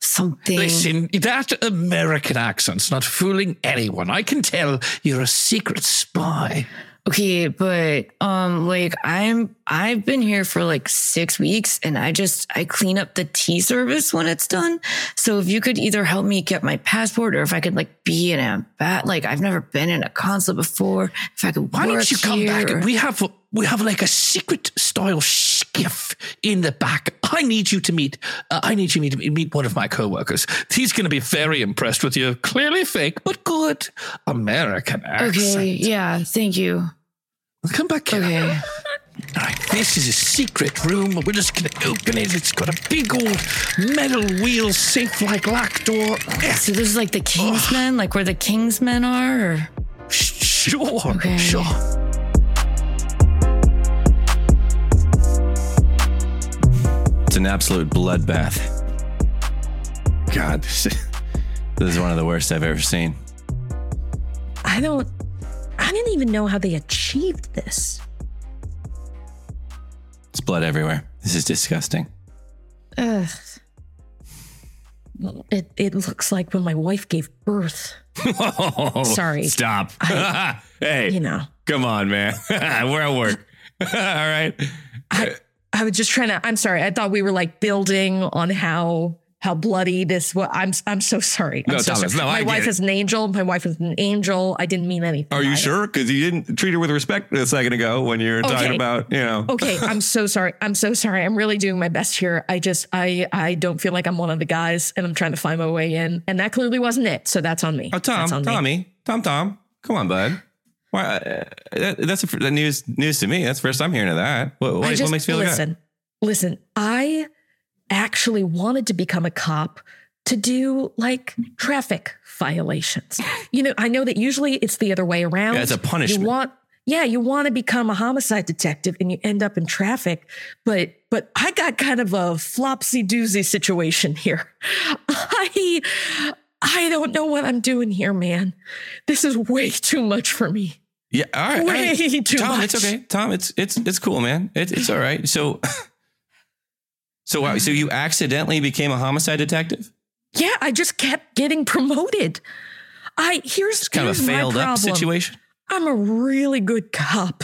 something. Listen, that American accent's not fooling anyone. I can tell you're a secret spy. Okay, but um like I'm I've been here for like 6 weeks and I just I clean up the tea service when it's done. So if you could either help me get my passport or if I could like be an ambat like I've never been in a consulate before, if I could Why don't you come back? or- We have we have like a secret style skiff in the back. I need you to meet. Uh, I need you to meet, meet one of my coworkers. He's going to be very impressed with you. clearly fake but good American accent. Okay, yeah, thank you. Come back here. Okay. All right, this is a secret room. We're just going to open it. It's got a big old metal wheel, safe like lock door. Yeah, So this is like the Kingsmen, like where the Kingsmen are or Sure, Okay. sure. it's an absolute bloodbath God, this this is one of the worst I've ever seen I don't, I didn't even know how they achieved this. It's blood everywhere this is disgusting Ugh. It, it looks like when my wife gave birth. oh, Sorry. stop I- hey You know, come on man we're at work all right I was just trying to, I'm sorry. I thought we were like building on how. How bloody this was. I'm I'm so sorry. I'm No, so Thomas, sorry. no, I My get wife is an angel. My wife is an angel. I didn't mean anything. Are you it. sure? Because you didn't treat her with respect a second ago when you were talking about, you know. okay i'm so sorry i'm so sorry i'm really doing my best here i just i i don't feel like i'm one of the guys and i'm trying to find my way in and that clearly wasn't it so that's on me Oh, Tom, that's on me. Tommy, Tom, Tom, come on, bud. Why? Uh, that, that's a, that news news to me. That's the first I'm hearing of that. What, what, I what makes you feel like that? listen listen i actually wanted to become a cop to do like traffic violations. You know, I know that usually it's the other way around. Yeah, it's a punishment. You want yeah, you want to become a homicide detective and you end up in traffic, but but I got kind of a flopsy doozy situation here. I I don't know what I'm doing here, man. This is way too much for me. Yeah, all right. all Way right. too Tom, much. it's okay. Tom, it's it's it's cool, man. It, it's all right. So, so wow, so you accidentally became a homicide detective? Yeah, I just kept getting promoted. I here's It's kind of a failed up situation. I'm a really good cop.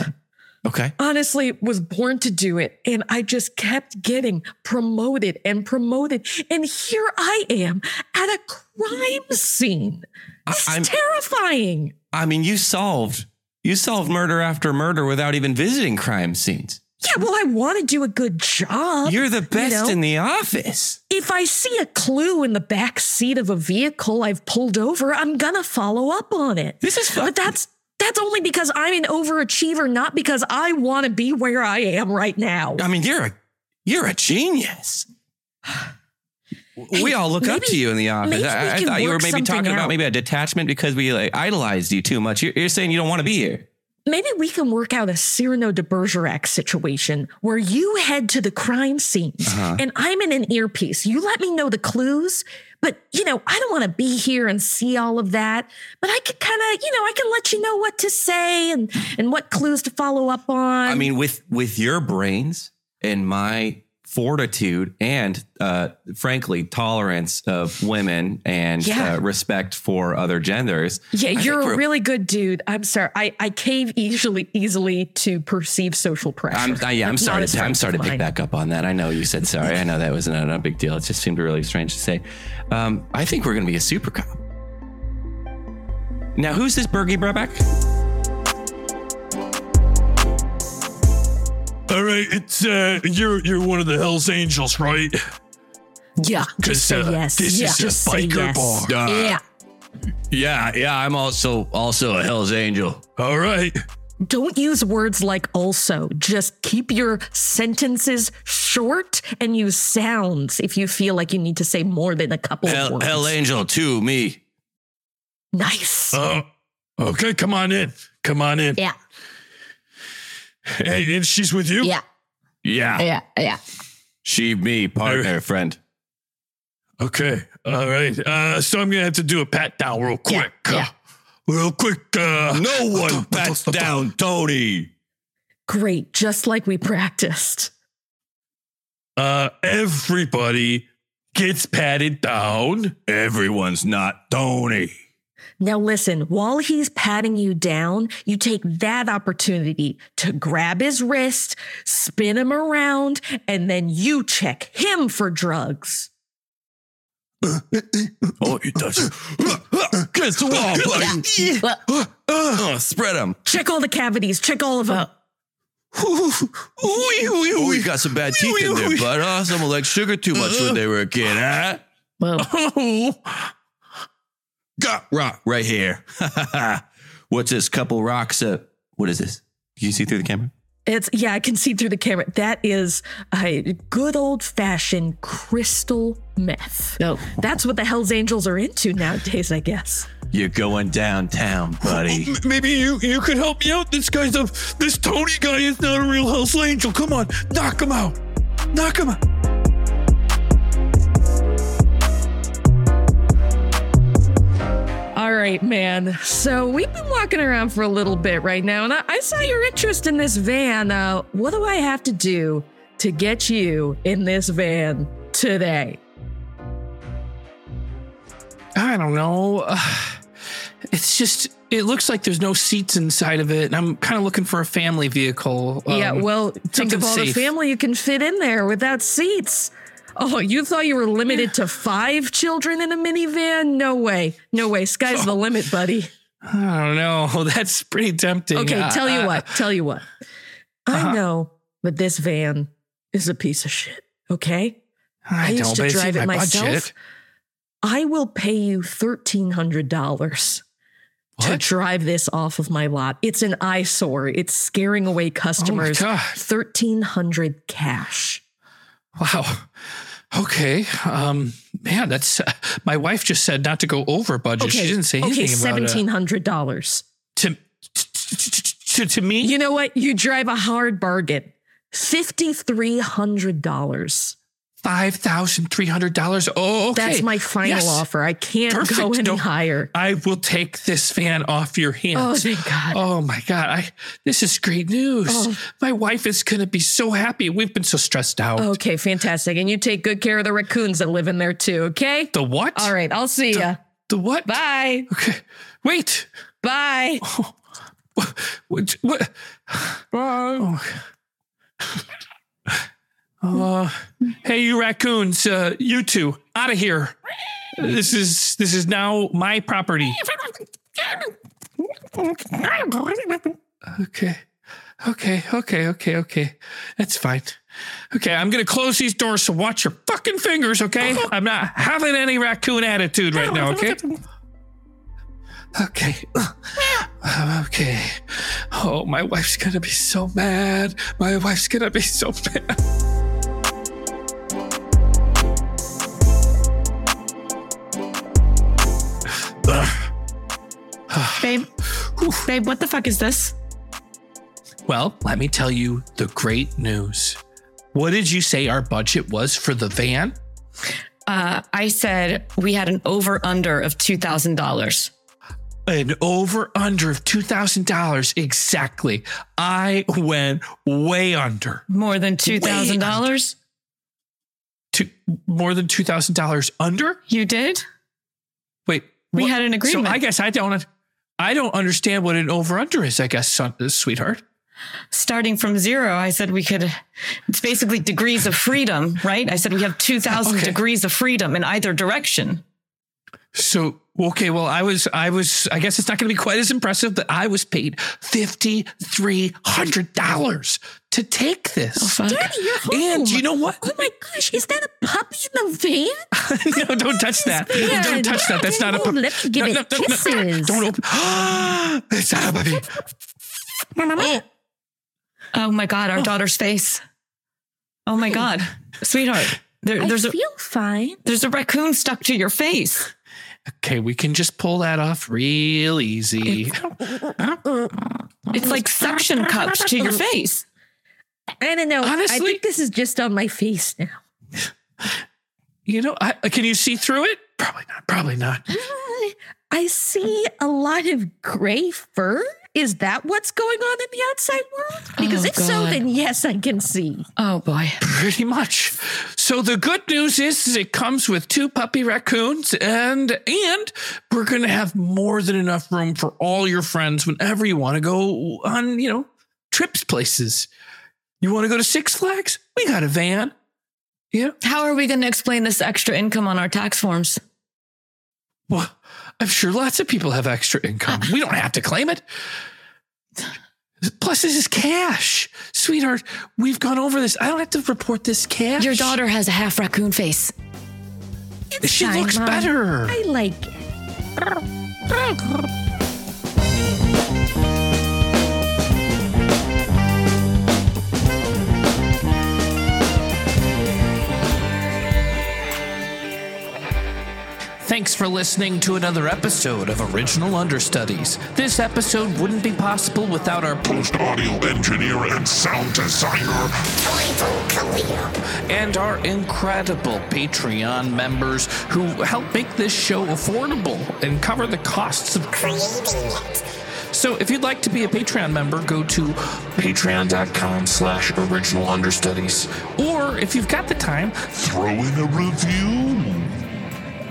Okay. Honestly, was born to do it, and I just kept getting promoted and promoted. And here I am at a crime scene. It's I'm- terrifying. I mean, you solved you solved murder after murder without even visiting crime scenes. Yeah, well, I want to do a good job. You're the best know? in the office. if I see a clue in the back seat of a vehicle I've pulled over, I'm gonna follow up on it. This is fun. But that's that's only because I'm an overachiever, not because I want to be where I am right now. I mean, you're a you're a genius. we all look up to you in the office. I, I thought you were maybe talking about maybe a detachment because we like idolized you too much. You're, you're saying you don't want to be here. Maybe we can work out a Cyrano de Bergerac situation where you head to the crime scene Uh-huh. and I'm in an earpiece. You let me know the clues, but you know, I don't want to be here and see all of that. But I can kind of, you know, I can let you know what to say and and what clues to follow up on. I mean, with with your brains and my fortitude and uh, frankly tolerance of women and Yeah. uh, respect for other genders. yeah, I you're a really good dude. I'm sorry. I, I cave easily easily to perceived social pressure. I'm, I, yeah, I'm That's sorry. To, I'm sorry to pick back up on that. I know you said sorry. I know that was not a big deal. It just seemed really strange to say. Um, I think we're going to be a super cop. Now, who's this Bergie Brebeck? All right, it's uh, you're you're one of the Hell's Angels, right? Yeah, just say uh, yes. This yeah, is just a biker yes. bar. Yeah. Yeah, yeah. I'm also also a Hell's Angel. All right. Don't use words like also. Just keep your sentences short and use sounds if you feel like you need to say more than a couple of Hell, words. Hell Angel to me. nice. Oh, okay. Come on in. Come on in. Yeah. Hey, and she's with you. Yeah. Yeah, Yeah. Yeah. she, me, partner, friend. Okay. All right. Uh, so I'm gonna have to do a pat down real quick. yeah. Uh, real quick. Uh, No one bats down Tony. Great. Just like we practiced. Uh, everybody gets patted down. Everyone's not Tony. Now, listen, while he's patting you down, you take that opportunity to grab his wrist, spin him around, and then you check him for drugs. Oh, he does. Against the wall, buddy. Uh, spread them. Check all the cavities, check all of them. Oh, you got some bad teeth in there, bud. Huh? Someone like sugar too much when they were a kid, huh? Well, Got rock right here. What's this? Couple rocks. Uh, what is this? Can you see through the camera? It's yeah, I can see through the camera. That is a good old fashioned crystal meth. No. That's what the Hells Angels are into nowadays, I guess. You're going downtown, buddy. M- Maybe you you could help me out. This guy's a this Tony guy is not a real Hell's Angel. Come on, knock him out. Knock him out. Right, man. So we've been walking around for a little bit right now, and I, I saw your interest in this van. Uh, what do I have to do to get you in this van today? I don't know. Uh, it's just it looks like there's no seats inside of it, and I'm kind of looking for a family vehicle. yeah, Um, well, think of all the family you can fit in there without seats. Oh, you thought you were limited to five children in a minivan? No way. No way. Sky's the limit, buddy. I don't know. That's pretty tempting. Okay, Uh, tell you uh, what. Tell you what. Uh-huh. I know but this van is a piece of shit. Okay? I, I used to drive it my myself. budget. I will pay you $1,300 to drive this off of my lot. It's an eyesore. It's scaring away customers. Oh God. 1300 cash. Wow. Okay. Um, man, that's uh, my wife just said not to go over budget. She didn't say anything okay, about seventeen hundred dollars. uh, to, to, to to me. You know what? You drive a hard bargain. Fifty three hundred dollars. Five thousand three hundred dollars. Oh, okay. That's my final Yes. offer. I can't Perfect. go any Don't- higher. I will take this fan off your hands. Oh, thank God. Oh my god! I this is great news. Oh. My wife is gonna be so happy. We've been so stressed out. Okay, fantastic. And you take good care of the raccoons that live in there too, okay? The what? All right, I'll see you. The what? Bye. Okay. Wait. Bye. What? What? Oh. Uh, hey, you raccoons! Uh, you two, out of here! This is this is now my property. Okay, okay, okay, okay, okay. That's fine. Okay, I'm gonna close these doors. So watch your fucking fingers. Okay, I'm not having any raccoon attitude right now. Okay. Okay. Okay. Oh, my wife's gonna be so mad. My wife's gonna be so mad. Babe, babe, what the fuck is this? Well, let me tell you the great news. What did you say our budget was for the van? Uh, I said we had an over under of two thousand dollars. An over under of $2,000 exactly. I went way under. More than two thousand dollars. Two, more than $2,000 under? You did. Wait. We what- had an agreement. So I guess I don't I don't understand what an over under is, I guess, son, uh, sweetheart. Starting from zero, I said we could. It's basically degrees of freedom, right? I said we have two thousand Okay. degrees of freedom in either direction. So okay, well, I was, I was, I guess it's not going to be quite as impressive that I was paid fifty three hundred dollars to take this. Oh, Daddy, you're home. and you know what? Oh my gosh, is that a puppy in the van? no, don't touch that. van. Don't touch that. That's not a. puppy. let me give it kisses. Don't open. it's not a puppy. Oh, Oh my God, our oh. daughter's face. Oh my God, sweetheart, there, I there's a feel fine. there's a raccoon stuck to your face. Okay, we can just pull that off real easy. It's like suction cups to your face. I don't know. Honestly, I think this is just on my face now. You know, I, uh, can you see through it? Probably not. Probably not. I see a lot of gray fur. Is that what's going on in the outside world? Because Oh, if so, then yes, I can see. Oh boy. Pretty much. So the good news is, is it comes with two puppy raccoons and and we're going to have more than enough room for all your friends whenever you want to go on, you know, trips places. You want to go to Six Flags? We got a van. Yeah. How are we going to explain this extra income on our tax forms? Well, I'm sure lots of people have extra income. We don't have to claim it. Plus, this is cash. Sweetheart, we've gone over this. I don't have to report this cash. Your daughter has a half raccoon face. She fine, looks Mom. better. I like it. Thanks for listening to another episode of Original Understudies. This episode wouldn't be possible without our Post audio engineer and sound designer. and our incredible Patreon members who help make this show affordable and cover the costs of creating it. So if you'd like to be a Patreon member, go to Patreon.com slash original understudies. or if you've got the time, Throw in a review.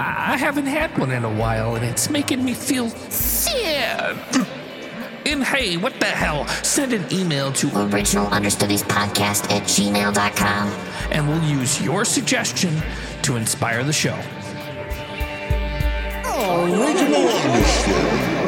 I haven't had one in a while and it's making me feel sad. And hey, what the hell? Send an email to originalunderstudiespodcast Understudies Podcast at gmail.com. and we'll use your suggestion to inspire the show. Original Understudies.